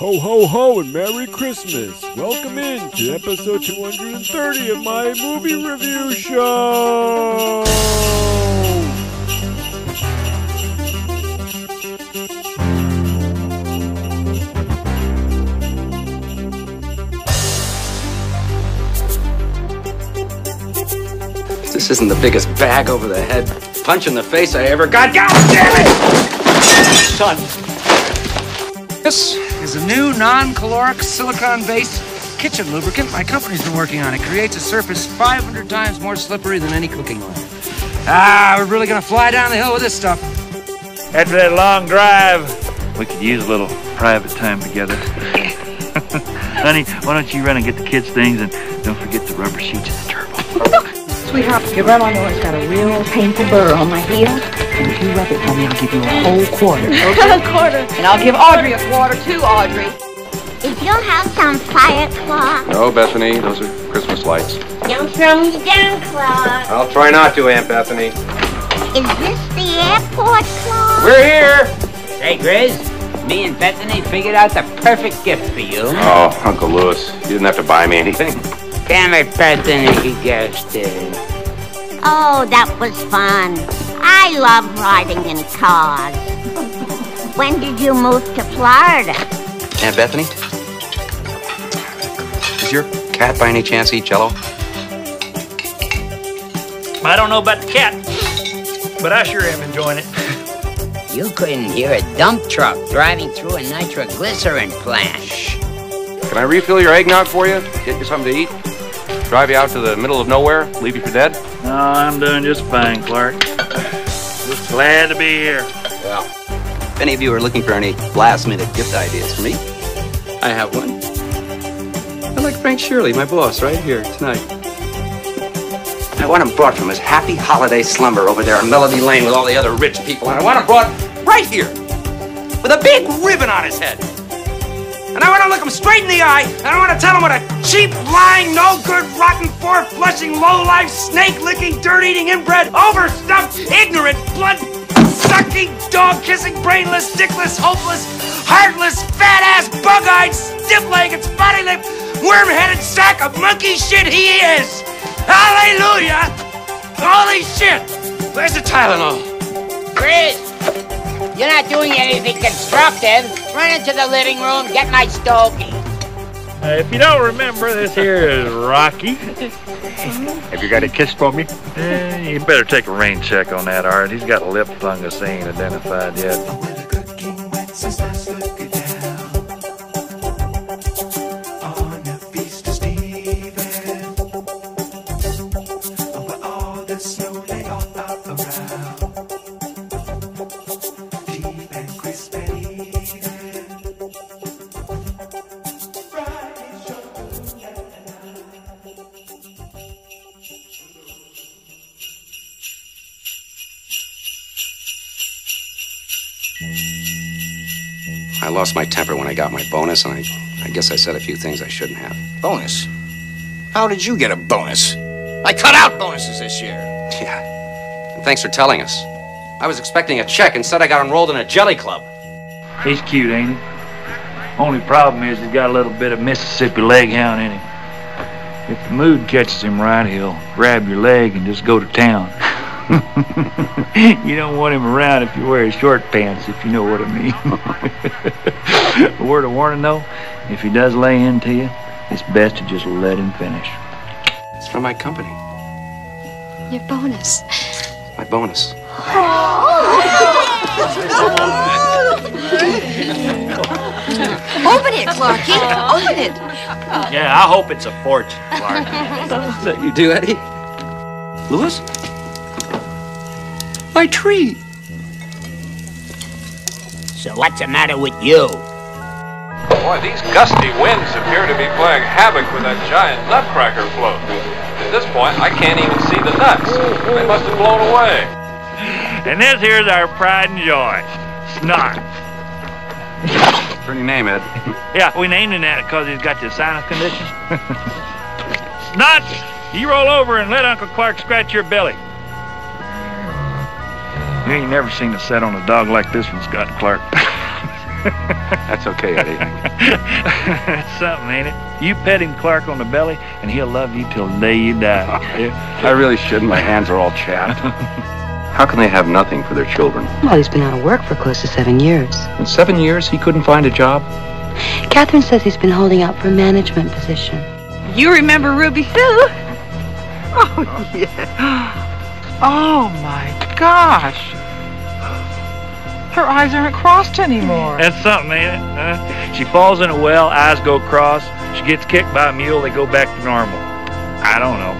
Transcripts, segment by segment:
Ho, ho, ho, and Merry Christmas! Welcome in to episode 230 of my movie review show! This isn't the biggest bag over the head punch in the face I ever got. God damn it! Son. This is a new non-caloric silicon-based kitchen lubricant my company's been working on. It creates a surface 500 times more slippery than any cooking oil. Ah, we're really gonna fly down the hill with this stuff. After that long drive, we could use a little private time together. Honey, why don't you run and get the kids' things and don't forget the rubber sheets and the turbo. Sweetheart, your grandma knows I've got a real painful burr on my heel. And if you rub it for me, I'll give you a whole quarter. a quarter. And I'll give Audrey a quarter too, Audrey. Is your house on fire, Claude? No, Bethany, those are Christmas lights. Don't throw me down, Claude. I'll try not to, Aunt Bethany. Is this the airport, Claude? We're here! Hey, Grizz, me and Bethany figured out the perfect gift for you. Oh, Uncle Lewis, you didn't have to buy me anything. Damn it, Bethany, you guessed it. Oh, that was fun. I love riding in cars. When did you move to Florida? Aunt Bethany? Does your cat by any chance eat jello? I don't know about the cat, but I sure am enjoying it. You couldn't hear a dump truck driving through a nitroglycerin plant. Can I refill your eggnog for you? Get you something to eat? Drive you out to the middle of nowhere? Leave you for dead? No, I'm doing just fine, Clark. Just glad to be here. Well, if any of you are looking for any last-minute gift ideas for me, I have one. I like Frank Shirley, my boss, right here tonight. I want him brought from his happy holiday slumber over there on Melody Lane with all the other rich people, and I want him brought right here with a big ribbon on his head. And I want to look him straight in the eye, and I want to tell him what a cheap, lying, no good, rotten, four flushing, low life, snake licking, dirt eating, inbred, overstuffed, ignorant, blood sucking, dog kissing, brainless, dickless, hopeless, heartless, fat ass, bug eyed, stiff legged, spotty lipped, worm headed sack of monkey shit he is! Hallelujah! Holy shit! Where's the Tylenol? Grizz, you're not doing anything constructive. Run into the living room, get my stogie. Uh, if you don't remember, this here is Rocky. Have you got a kiss for me? Eh, you better take a rain check on that, Art. He's got a lip fungus he ain't identified yet. I lost my temper when I got my bonus, and I, I guess I said a few things I shouldn't have. Bonus? How did you get a bonus? I cut out bonuses this year. Yeah. And thanks for telling us. I was expecting a check. Instead, I got enrolled in a jelly club. He's cute, ain't he? Only problem is he's got a little bit of Mississippi leg hound in him. If the mood catches him right, he'll grab your leg and just go to town. you don't want him around if you wear his short pants, if you know what I mean. a word of warning, though, if he does lay into you, it's best to just let him finish. It's from my company. Your bonus. My bonus. Open it, Clarky. Open it. Yeah, I hope it's a fortune, Clark. that you do, Eddie? Lewis? My tree. So what's the matter with you? Boy, these gusty winds appear to be playing havoc with that giant nutcracker float. At this point, I can't even see the nuts. They must have blown away. And this here's our pride and joy, Snot. Pretty name, Ed. Yeah, we named him that because he's got the sinus condition. Snot, you roll over and let Uncle Clark scratch your belly. You ain't never seen a set on a dog like this one, Scott Clark. That's okay, Eddie. That's something, ain't it? You pet him, Clark, on the belly, and he'll love you till the day you die. I really shouldn't. My hands are all chapped. How can they have nothing for their children? Well, he's been out of work for close to seven years. In seven years, he couldn't find a job? Catherine says he's been holding out for a management position. You remember Ruby Sue? Oh, yeah. Oh, my gosh. Her eyes aren't crossed anymore. That's something, ain't it? Huh? She falls in a well, eyes go cross. She gets kicked by a mule, they go back to normal. I don't know.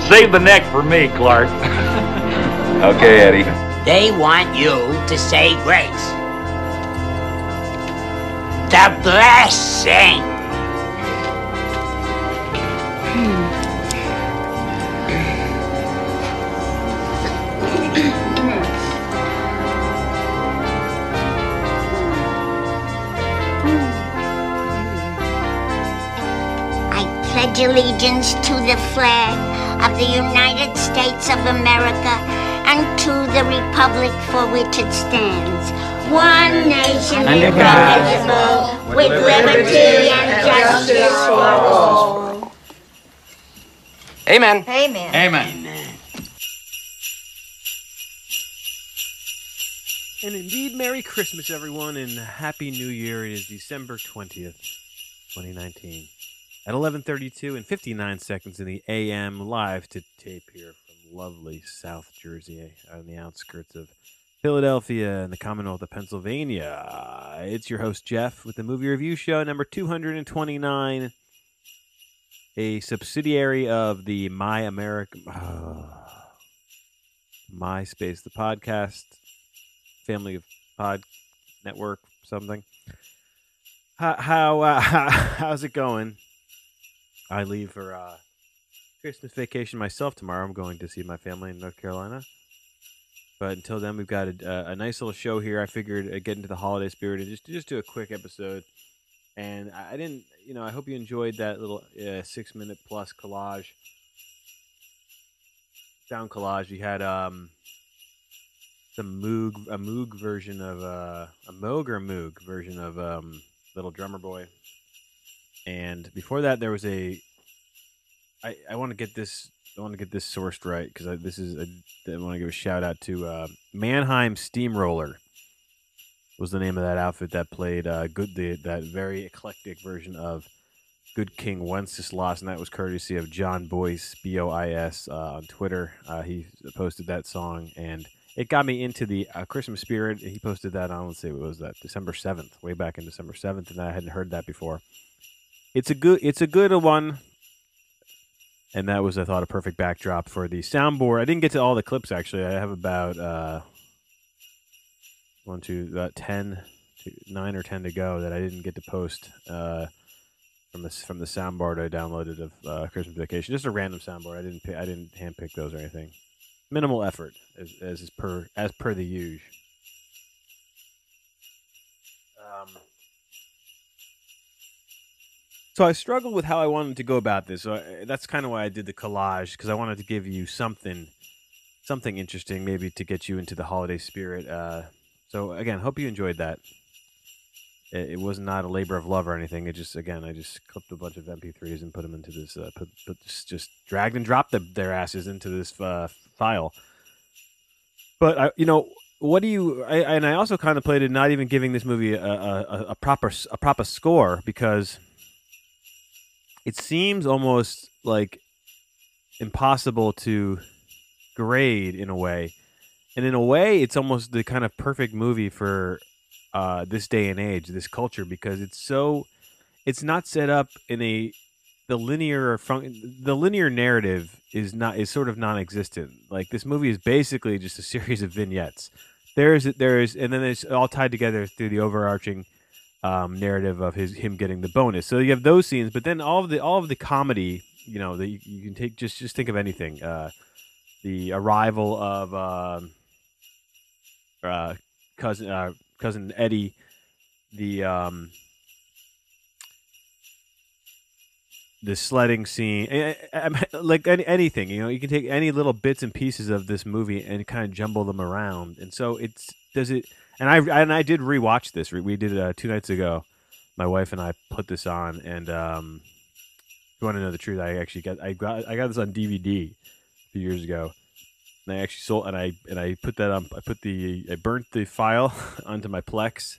Save the neck for me, Clark. Okay, Eddie. They want you to say grace. The blessing. Pledge allegiance to the flag of the United States of America and to the republic for which it stands, one nation Under God, indivisible, with liberty and justice for all. Amen. Amen. Amen. And indeed, Merry Christmas, everyone, and Happy New Year. It is December 20th, 2019. At 11.32 and 59 seconds in the AM, live to tape here from lovely South Jersey on the outskirts of Philadelphia and the Commonwealth of Pennsylvania. It's your host, Jeff, with the Movie Review Show, number 229, a subsidiary of the My America... MySpace, the podcast family of pod network something. How how uh, how's it going? I leave for uh, Christmas vacation myself tomorrow. I'm going to see my family in North Carolina. But until then, we've got a, a nice little show here. I figured I'd get into the holiday spirit and just just do a quick episode. And I didn't, you know, I hope you enjoyed that little uh, six minute plus collage, sound collage. You had um, some Moog, a Moog version of uh, a Moog or Moog version of um, Little Drummer Boy. And before that, there was a. I, I want to get this. I want to get this sourced right because this is. A, I want to give a shout out to uh, Mannheim Steamroller. Was the name of that outfit that played uh, good the that very eclectic version of Good King Wenceslas, and that was courtesy of John Boyce B O I S uh, on Twitter. Uh, he posted that song and it got me into the uh, Christmas spirit. He posted that on let's see, what was that? December seventh, way back in December seventh, and I hadn't heard that before. It's a good, it's a good one, and that was I thought a perfect backdrop for the soundboard. I didn't get to all the clips actually. I have about uh, one, two, about ten, to nine or ten to go that I didn't get to post. Uh, from the from the soundboard I downloaded of uh, Christmas Vacation, just a random soundboard. I didn't I didn't handpick those or anything minimal effort as, as per as per the usual. Um, so I struggled with how I wanted to go about this. So I, that's kind of why I did the collage because I wanted to give you something, something interesting, maybe to get you into the holiday spirit. Uh, so again, hope you enjoyed that. It, it was not a labor of love or anything. It just again, I just clipped a bunch of MP3s and put them into this. Uh, put, put just, just dragged and dropped the, their asses into this uh, file. But I, you know, what do you? I, and I also contemplated not even giving this movie a, a, a proper a proper score because it seems almost like impossible to grade in a way, and in a way, it's almost the kind of perfect movie for uh, this day and age, this culture, because it's so. It's not set up in a the linear fun- the linear narrative is not is sort of non-existent. Like this movie is basically just a series of vignettes. There's there's and then it's all tied together through the overarching um, narrative of his him getting the bonus. So you have those scenes, but then all of the all of the comedy, you know, that you, you can take just just think of anything. Uh, the arrival of uh, uh, cousin uh, cousin Eddie, the um, the sledding scene, like any, anything, you know, you can take any little bits and pieces of this movie and kind of jumble them around, and so it's does it? And I and I did rewatch this. We did uh, two nights ago. My wife and I put this on, and um, if you want to know the truth, I actually got I got I got this on DVD a few years ago. And I actually sold and I and I put that on. I put the I burnt the file onto my Plex,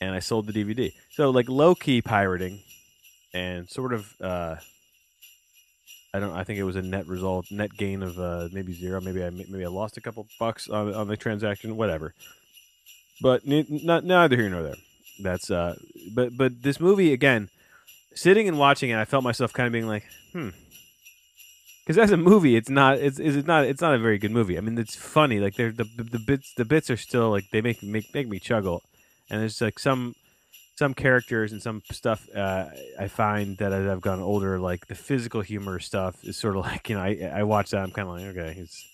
and I sold the DVD. So like low key pirating, and sort of. Uh, I don't. I think it was a net result, net gain of uh, maybe zero. Maybe I maybe I lost a couple bucks on on the transaction. Whatever. But not neither here nor there. That's uh. But but this movie again, sitting and watching it, I felt myself kind of being like, hmm. Because as a movie, it's not. It's it's not. It's not a very good movie. I mean, it's funny. Like they're the the bits the bits are still like they make make make me chuckle, and there's like some some characters and some stuff uh, I find that as I've gotten older, like the physical humor stuff is sort of like you know I I watch that I'm kind of like okay he's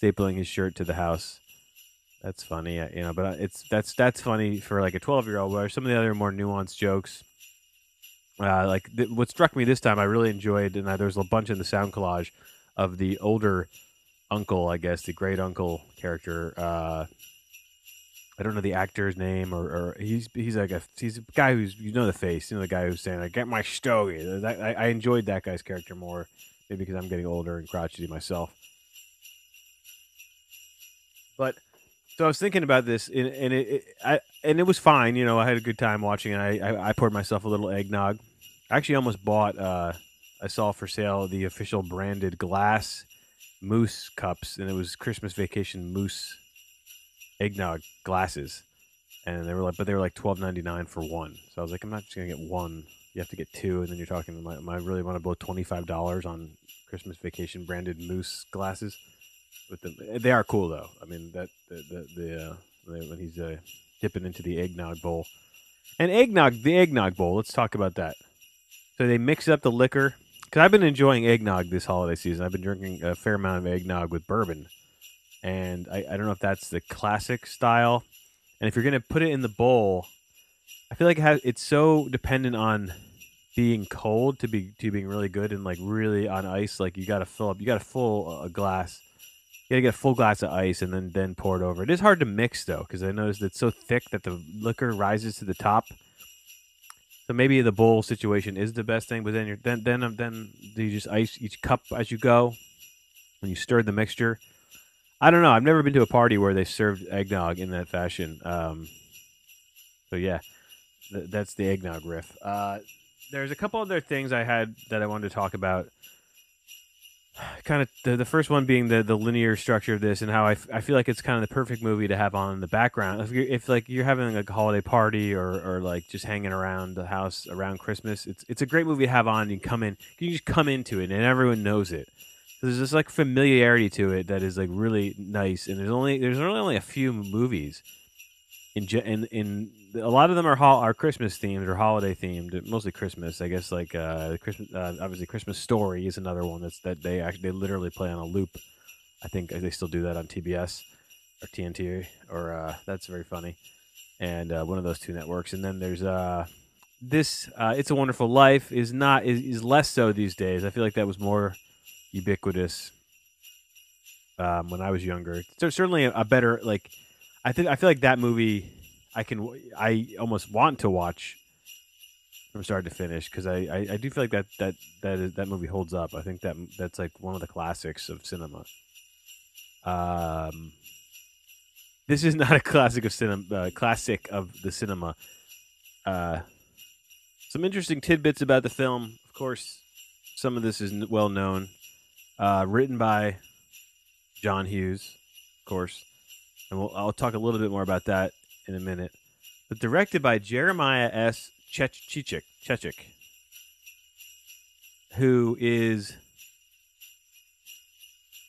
stapling his shirt to the house. That's funny, uh, you know, but it's that's that's funny for like a 12 year old. Where some of the other more nuanced jokes, uh, like th- what struck me this time, I really enjoyed, and uh, there's a bunch in the sound collage of the older uncle, I guess, the great uncle character. Uh, I don't know the actor's name, or, or he's he's like a he's a guy who's you know the face, you know the guy who's saying, "I get my stogie." I, I enjoyed that guy's character more, maybe because I'm getting older and crotchety myself. But so I was thinking about this, and, and it, it, I and it was fine. You know, I had a good time watching it. I, I, I poured myself a little eggnog. I actually almost bought. Uh, I saw for sale the official branded glass moose cups, and it was Christmas Vacation moose eggnog glasses, and they were like, but they were like twelve ninety nine for one. So I was like, I'm not just gonna get one. You have to get two, and then you're talking. Am I, am I really want to blow twenty five dollars on Christmas Vacation branded moose glasses? With them, they are cool though. I mean that the the, the uh, when he's uh, dipping into the eggnog bowl, and eggnog, the eggnog bowl. Let's talk about that. So they mix up the liquor because I've been enjoying eggnog this holiday season. I've been drinking a fair amount of eggnog with bourbon and I, I don't know if that's the classic style. And if you're gonna put it in the bowl, I feel like it has, it's so dependent on being cold to be to being really good and like really on ice. Like you got to fill up, you got to fill a glass. You gotta get a full glass of ice and then then pour it over. It is hard to mix though because I noticed it's so thick that the liquor rises to the top. So maybe the bowl situation is the best thing, but then you're then then then you just ice each cup as you go when you stir the mixture I don't know. I've never been to a party where they served eggnog in that fashion. Um, so yeah, th- that's the eggnog riff. Uh, there's a couple other things I had that I wanted to talk about. Kind of the, the first one being the, the linear structure of this and how I, f- I feel like it's kind of the perfect movie to have on in the background. If, you're if like you're having like a holiday party or, or like just hanging around the house around Christmas, it's it's a great movie to have on. You come in, you just come into it and everyone knows it there's this like familiarity to it that is like really nice and there's only there's really only a few movies in in in a lot of them are ho- are Christmas themed or holiday themed mostly Christmas I guess like uh Christmas uh, obviously Christmas Story is another one that's that they actually they literally play on a loop. I think they still do that on TBS or TNT or uh, that's very funny. And uh, one of those two networks. And then there's uh this uh, It's a Wonderful Life is not is, is less so these days. I feel like that was more ubiquitous um, when I was younger. So certainly a, a, better like I think I feel like that movie I can I almost want to watch from start to finish because I, I, I do feel like that that that is, that movie holds up. I think that that's like one of the classics of cinema. Um, this is not a classic of cinema. Uh, classic of the cinema. Uh, some interesting tidbits about the film. Of course, some of this is well known. Uh, written by John Hughes, of course, and we'll, I'll talk a little bit more about that in a minute. But directed by Jeremiah S. Chechik, Chechik, who is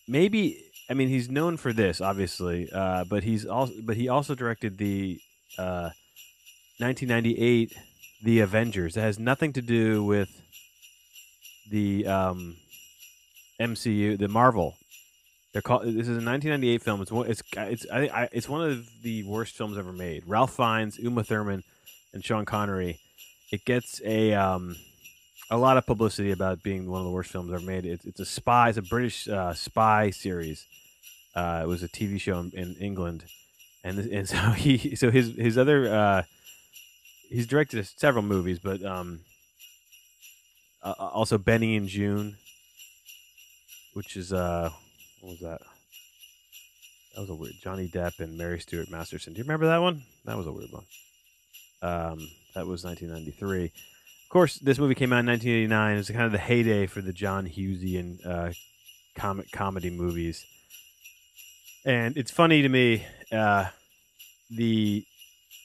maybe I mean he's known for this obviously, uh, but he's also but he also directed the uh, 1998 The Avengers. It has nothing to do with the um, MCU, the Marvel. They're called. This is a 1998 film. It's one. It's it's I, I, it's one of the worst films ever made. Ralph Fiennes, Uma Thurman, and Sean Connery. It gets a um, a lot of publicity about being one of the worst films ever made. It's it's a spy. It's a British uh, spy series. Uh, it was a TV show in, in England, and th- and so he so his his other uh, he's directed several movies, but um, uh, also Benny and Joon, which is uh, what was that? That was a weird Johnny Depp and Mary Stuart Masterson. Do you remember that one? That was a weird one. Um, that was 1993. Of course, this movie came out in 1989. It was kind of the heyday for the John Hughesian uh, comic comedy movies. And it's funny to me, uh, the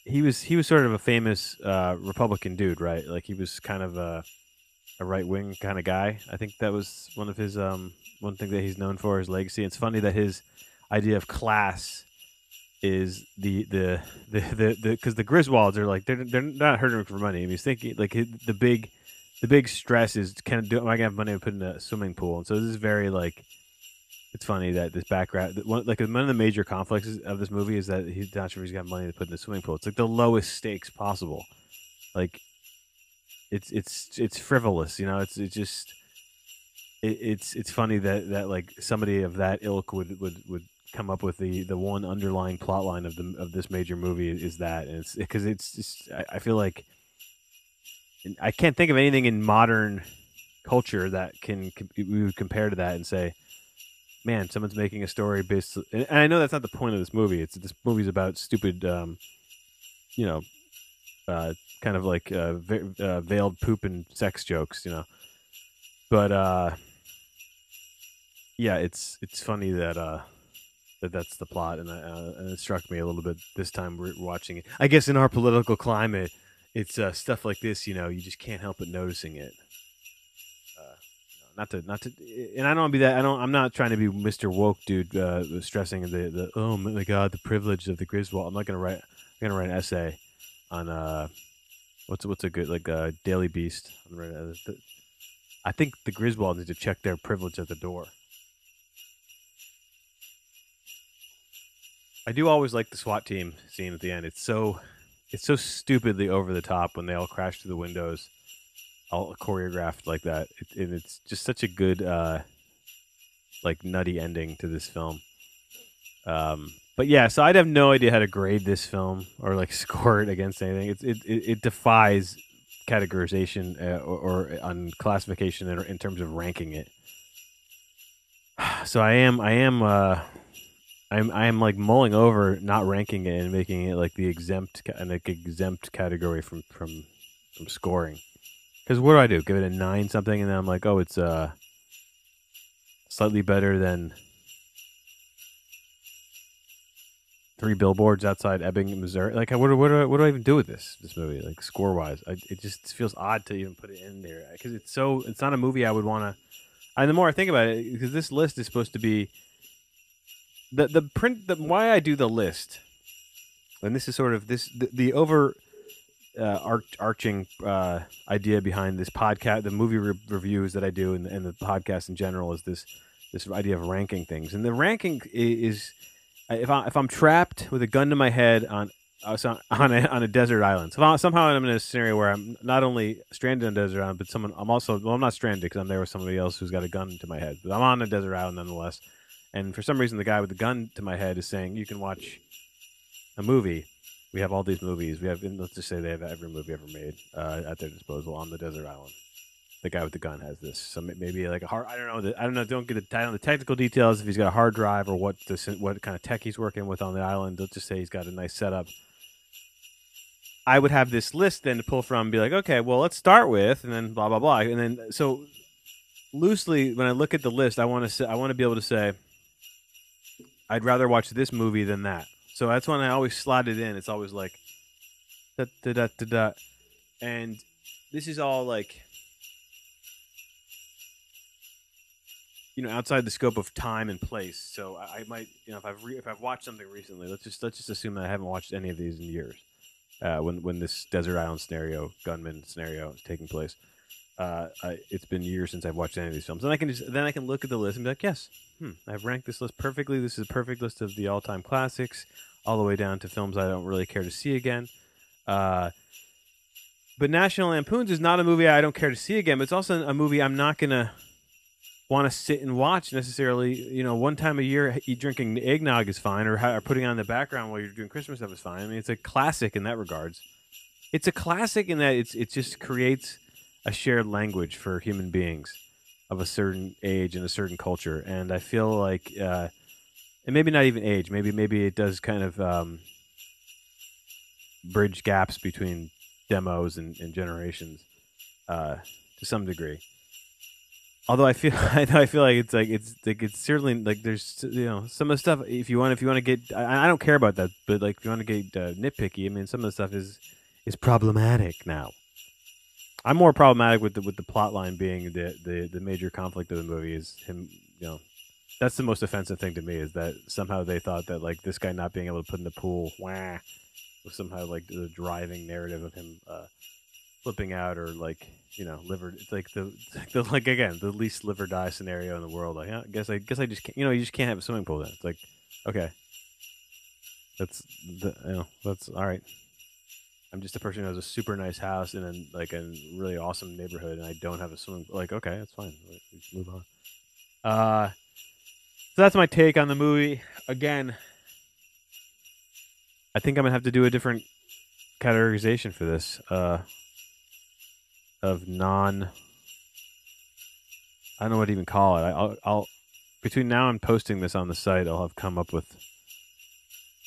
he was he was sort of a famous uh, Republican dude, right? Like he was kind of a a right wing kind of guy. I think that was one of his um one thing that he's known for his legacy. It's funny that his idea of class is the the the the because the, the, Griswolds are like they're they're not hurting for money. I mean, he's thinking like the big the big stress is kind of do am I gonna have money to put in a swimming pool? And so this is very like it's funny that this background one like one of the major conflicts of this movie is that he's not sure if he's got money to put in a swimming pool. It's like the lowest stakes possible. Like it's it's it's frivolous, you know. It's it's just it, it's it's funny that that like somebody of that ilk would would would come up with the the one underlying plot line of the of this major movie is that and it's because it's just I, I, feel like I can't think of anything in modern culture that can we would compare to that and say man someone's making a story based and I know that's not the point of this movie it's this movie's about stupid um, you know uh, kind of like uh, uh, veiled poop and sex jokes you know but uh yeah it's it's funny that uh that that's the plot, and, uh, and it struck me a little bit this time watching it. I guess in our political climate, it's uh, stuff like this. You know, you just can't help but noticing it. Uh, not to, not to, and I don't be that. I don't. I'm not trying to be Mr. Woke dude, uh, stressing the the oh my god, the privilege of the Griswold. I'm not gonna write. I'm gonna write an essay on uh, what's what's a good like uh, Daily Beast. I think the Griswold need to check their privilege at the door. I do always like the SWAT team scene at the end. It's so it's so stupidly over the top when they all crash through the windows, all choreographed like that. It, and it's just such a good, uh, like nutty ending to this film. Um, but yeah, so I'd have no idea how to grade this film or like score it against anything. It, it, it defies categorization uh, or, or, on classification in, in, terms of ranking it. So I am I am uh, I'm I'm like mulling over not ranking it and making it like the exempt an like exempt category from from from scoring. Because what do I do? Give it a nine something, and then I'm like, oh, it's uh slightly better than three billboards outside Ebbing, Missouri. Like, what what do I, what do I even do with this this movie? Like score wise, it just feels odd to even put it in there because it's so it's not a movie I would want to. And the more I think about it, because this list is supposed to be the the print the why I do the list, and this is sort of this the, the over uh, arch, arching uh, idea behind this podcast, the movie re- reviews that I do, and, and the podcast in general is this this idea of ranking things. And the ranking is if I if I'm trapped with a gun to my head on uh, on a, on a desert island. So somehow I'm in a scenario where I'm not only stranded on a desert island, but someone I'm also well I'm not stranded because I'm there with somebody else who's got a gun to my head. But I'm on a desert island nonetheless. And for some reason, the guy with the gun to my head is saying, "You can watch a movie. We have all these movies. We have, let's just say they have every movie ever made uh, at their disposal on the desert island." The guy with the gun has this. So maybe like a hard. I don't know. I don't know. Don't get the, I don't know the technical details if he's got a hard drive or what this, what kind of tech he's working with on the island. Let's just say he's got a nice setup. I would have this list then to pull from and be like, okay, well, let's start with, and then blah blah blah, and then so loosely when I look at the list, I want to say I want to be able to say, I'd rather watch this movie than that. So that's when I always slot it in. It's always like da da da da da, and this is all like you know outside the scope of time and place. So I, I might you know if I've re- if I've watched something recently, let's just let's just assume that I haven't watched any of these in years. Uh, when when this desert island scenario, gunman scenario is taking place uh, I, it's been years since I've watched any of these films, and I can just then I can look at the list and be like, yes, hmm, I've ranked this list perfectly. This is a perfect list of the all-time classics, all the way down to films I don't really care to see again. Uh, but National Lampoons is not a movie I don't care to see again, but it's also a movie I'm not gonna want to sit and watch necessarily. You know, one time a year, you drinking eggnog is fine, or, or putting on the background while you're doing Christmas stuff is fine. I mean, it's a classic in that regards. It's a classic in that it's it just creates a shared language for human beings of a certain age and a certain culture, and I feel like, uh, and maybe not even age, maybe maybe it does kind of um, bridge gaps between demos and, and generations uh, to some degree although I feel I feel like it's like it's like it's certainly like there's you know some of the stuff if you want if you want to get I, I don't care about that but like if you want to get uh, nitpicky I mean some of the stuff is is problematic now. I'm more problematic with the with the plot line being the the the major conflict of the movie is him you know that's the most offensive thing to me is that somehow they thought that like this guy not being able to put in the pool wah, was somehow like the driving narrative of him uh, flipping out or like you know liver it's like the, the like again the least live or die scenario in the world like i guess i guess i just can't you know you just can't have a swimming pool then. It's like okay. That's the you know that's all right. I'm just a person who has a super nice house in a like a really awesome neighborhood and i don't have a swimming pool like okay that's fine. We move on. Uh so that's my take on the movie. Again i think i'm gonna have to do a different categorization for this. Uh of non. I don't know what to even call it. I, will I'll between now and posting this on the site, I'll have come up with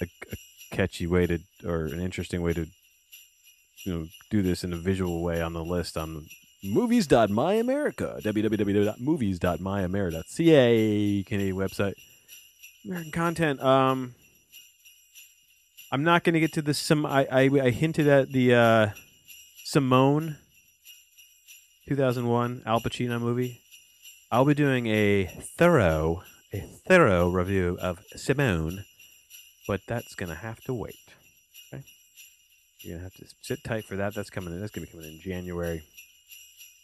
a, a catchy way to or an interesting way to you know do this in a visual way on the list on movies.myamerica www.movies.myamerica.ca Canadian website American content um I'm not going to get to the some I, I I hinted at the uh Simone 2001 Al Pacino movie. I'll be doing a thorough, a thorough review of Simone, but that's gonna have to wait. Okay, you're gonna have to sit tight for that. That's coming in. That's gonna be coming in January.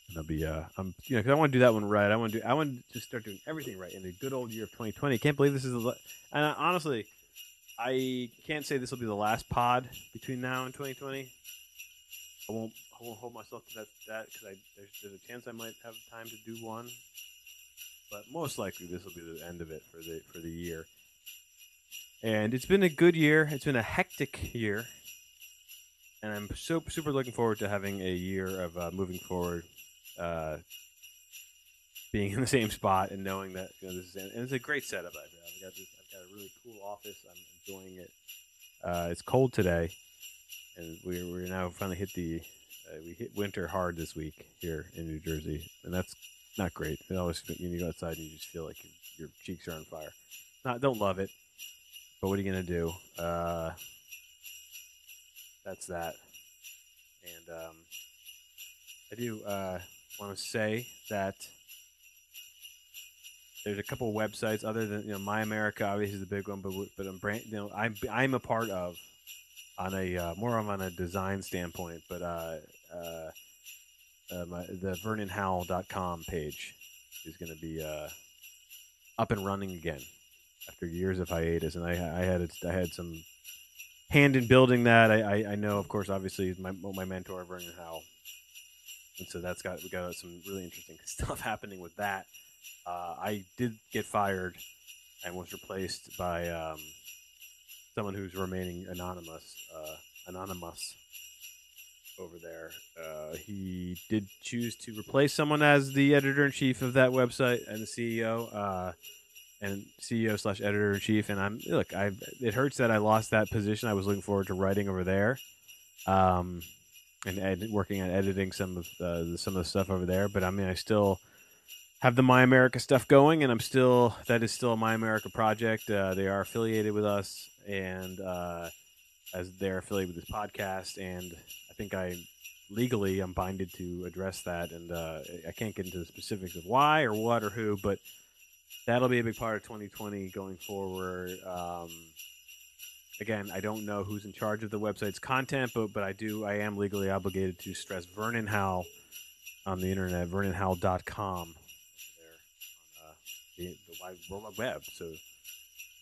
And I'll be, uh, I'm, you know, because I want to do that one right. I want to do, I want to just start doing everything right in the good old year of 2020. Can't believe this is, the, and honestly, I can't say this will be the last pod between now and 2020. I won't I won't hold myself to that that because there's, there's a chance I might have time to do one, but most likely this will be the end of it for the for the year. And it's been a good year. It's been a hectic year, and I'm so super looking forward to having a year of uh, moving forward, uh, being in the same spot and knowing that you know, this is and it's a great setup. I've got. I've got, this, I've got a really cool office. I'm enjoying it. Uh, it's cold today, and we're, we're now finally hit the uh, we hit winter hard this week here in New Jersey, and that's not great. You always when you go outside and you just feel like your, your cheeks are on fire. Not don't love it, but what are you gonna do? Uh, that's that. And um, I do uh, want to say that there's a couple websites other than you know My America obviously is the big one, but but I'm brand, you know I'm I'm a part of on a uh, more of on a design standpoint, but uh, uh, uh, my, the VernonHowell.com page is going to be uh, up and running again after years of hiatus, and I, I had I had some hand in building that. I, I, I know, of course, obviously my my mentor Vernon Howell, and so that's got we got some really interesting stuff happening with that. Uh, I did get fired and was replaced by um, someone who's remaining anonymous. Uh, anonymous over there. Uh, he did choose to replace someone as the editor in chief of that website and the CEO, uh, and CEO slash editor in chief. And I'm look, I it hurts that I lost that position. I was looking forward to writing over there, um, and ed- working on editing some of uh, some of the stuff over there. But I mean, I still have the My America stuff going, and I'm still that is still a My America project. Uh, they are affiliated with us, and uh, as they're affiliated with this podcast, and think I legally I'm binded to address that, and uh, I can't get into the specifics of why or what or who, but that'll be a big part of 2020 going forward. Um, again, I don't know who's in charge of the website's content, but but I do I am legally obligated to stress Vernon Howell on the internet, vernonhowell.com the, the wide web. So,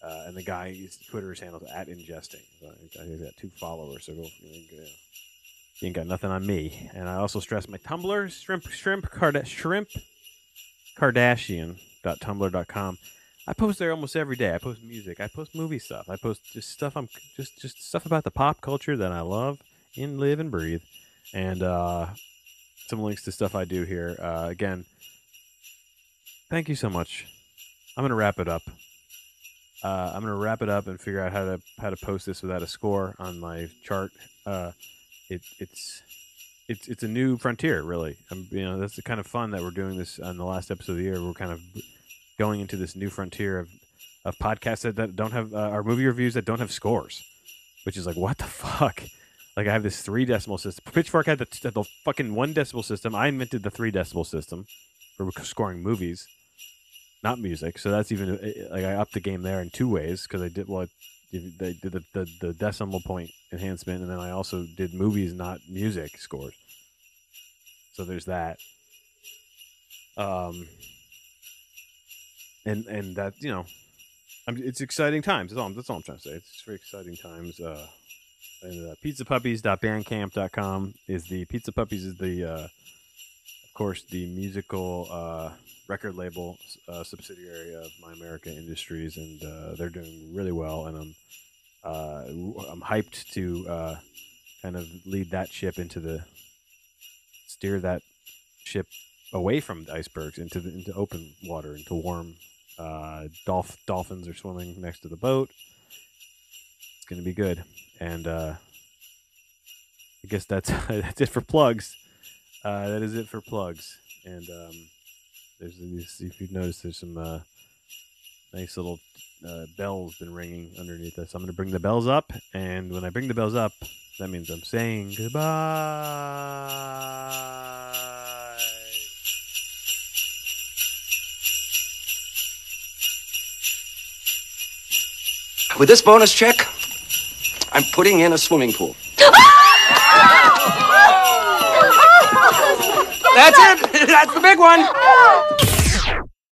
uh, and the guy, his Twitter's handle at ingesting. So he's got two followers. So go, you know, he ain't got nothing on me. And I also stress my Tumblr, shrimp, shrimp, card, shrimp, Kardashian.tumblr.com. I post there almost every day. I post music. I post movie stuff. I post just stuff. I'm just just stuff about the pop culture that I love and live and breathe, and uh, some links to stuff I do here. Uh, again, thank you so much. I'm gonna wrap it up. Uh, I'm gonna wrap it up and figure out how to how to post this without a score on my chart. Uh, it, it's it's it's a new frontier, really. Um, you know, that's the kind of fun that we're doing this on the last episode of the year. We're kind of going into this new frontier of of podcasts that, that don't have uh, our movie reviews that don't have scores, which is like what the fuck. Like I have this three decimal system. Pitchfork had the, the fucking one decimal system. I invented the three decimal system for scoring movies, not music. So that's even like I upped the game there in two ways because I did well. They did the, the, the decimal point enhancement, and then I also did movies, not music scores. So there's that. Um, and and that you know, I'm, it's exciting times. That's all. That's all I'm trying to say. It's very exciting times. Uh, and uh, pizzapuppies.bandcamp.com is the Pizza Puppies is the uh, of course the musical uh, record label uh, subsidiary of My America Industries, and uh, they're doing really well. And I'm uh, I'm hyped to uh, kind of lead that ship into the steer that ship away from the icebergs into the into open water, into warm. Uh, dolph- dolphins are swimming next to the boat. It's going to be good, and uh, I guess that's that's it for plugs. That is it for plugs, and um, there's if you've noticed, there's some uh, nice little uh, bells been ringing underneath us. I'm going to bring the bells up, and when I bring the bells up, that means I'm saying goodbye. With this bonus check, I'm putting in a swimming pool. That's it. That's the big one.